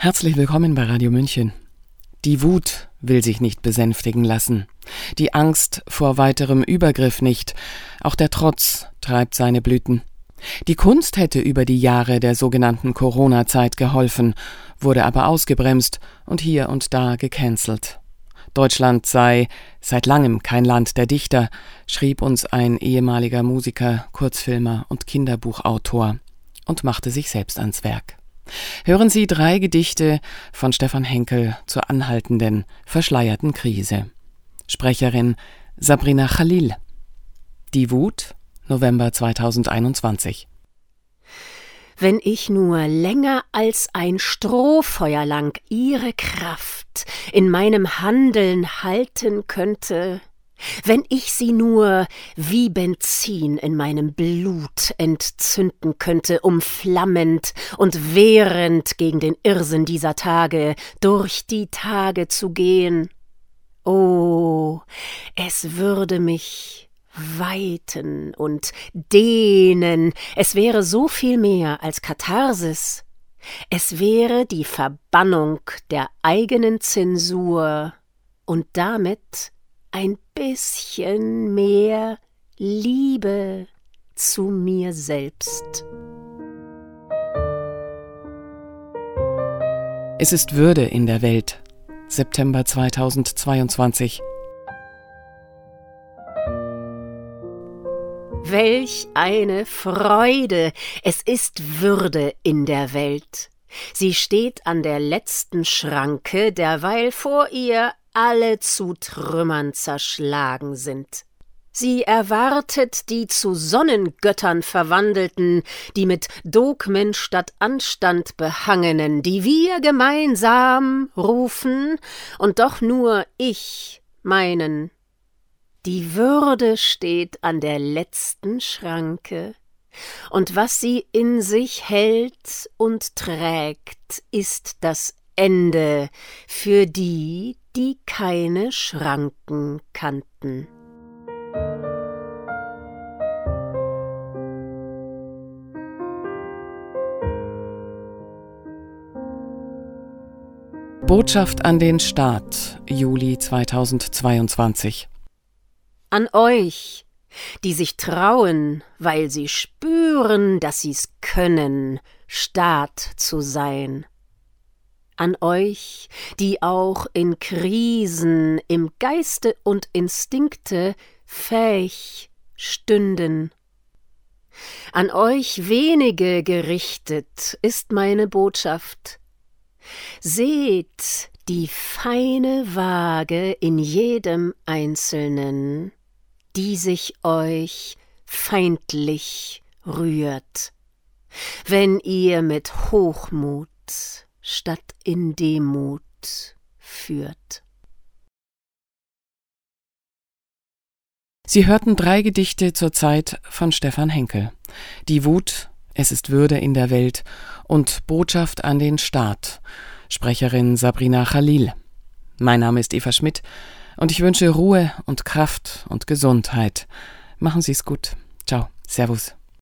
Herzlich willkommen bei Radio München. Die Wut will sich nicht besänftigen lassen, die Angst vor weiterem Übergriff nicht, auch der Trotz treibt seine Blüten. Die Kunst hätte über die Jahre der sogenannten Corona-Zeit geholfen, wurde aber ausgebremst und hier und da gecancelt. Deutschland sei seit langem kein Land der Dichter, schrieb uns ein ehemaliger Musiker, Kurzfilmer und Kinderbuchautor und machte sich selbst ans Werk. Hören Sie drei Gedichte von Stefan Henkel zur anhaltenden, verschleierten Krise. Sprecherin Sabrina Khalil. Die Wut, November 2021. Wenn ich nur länger als ein Strohfeuer lang ihre Kraft in meinem Handeln halten könnte, wenn ich sie nur wie Benzin in meinem Blut entzünden könnte, umflammend und wehrend gegen den Irrsinn dieser Tage durch die Tage zu gehen. Oh, es würde mich weiten und dehnen, es wäre so viel mehr als Katharsis, es wäre die Verbannung der eigenen Zensur und damit ein bisschen mehr Liebe zu mir selbst. Es ist Würde in der Welt. September 2022. Welch eine Freude! Es ist Würde in der Welt. Sie steht an der letzten Schranke, derweil vor ihr alle zu Trümmern zerschlagen sind. Sie erwartet die zu Sonnengöttern verwandelten, die mit Dogmen statt Anstand behangenen, die wir gemeinsam rufen und doch nur ich meinen. Die Würde steht an der letzten Schranke, und was sie in sich hält und trägt, ist das Ende für die, die keine Schranken kannten. Botschaft an den Staat, Juli 2022. An euch, die sich trauen, weil sie spüren, dass sie's können, Staat zu sein an euch, die auch in Krisen im Geiste und Instinkte fähig stünden. An euch wenige gerichtet ist meine Botschaft. Seht die feine Waage in jedem Einzelnen, die sich euch feindlich rührt, wenn ihr mit Hochmut statt in Demut führt. Sie hörten drei Gedichte zur Zeit von Stefan Henkel. Die Wut, es ist Würde in der Welt und Botschaft an den Staat. Sprecherin Sabrina Khalil. Mein Name ist Eva Schmidt und ich wünsche Ruhe und Kraft und Gesundheit. Machen Sie es gut. Ciao. Servus.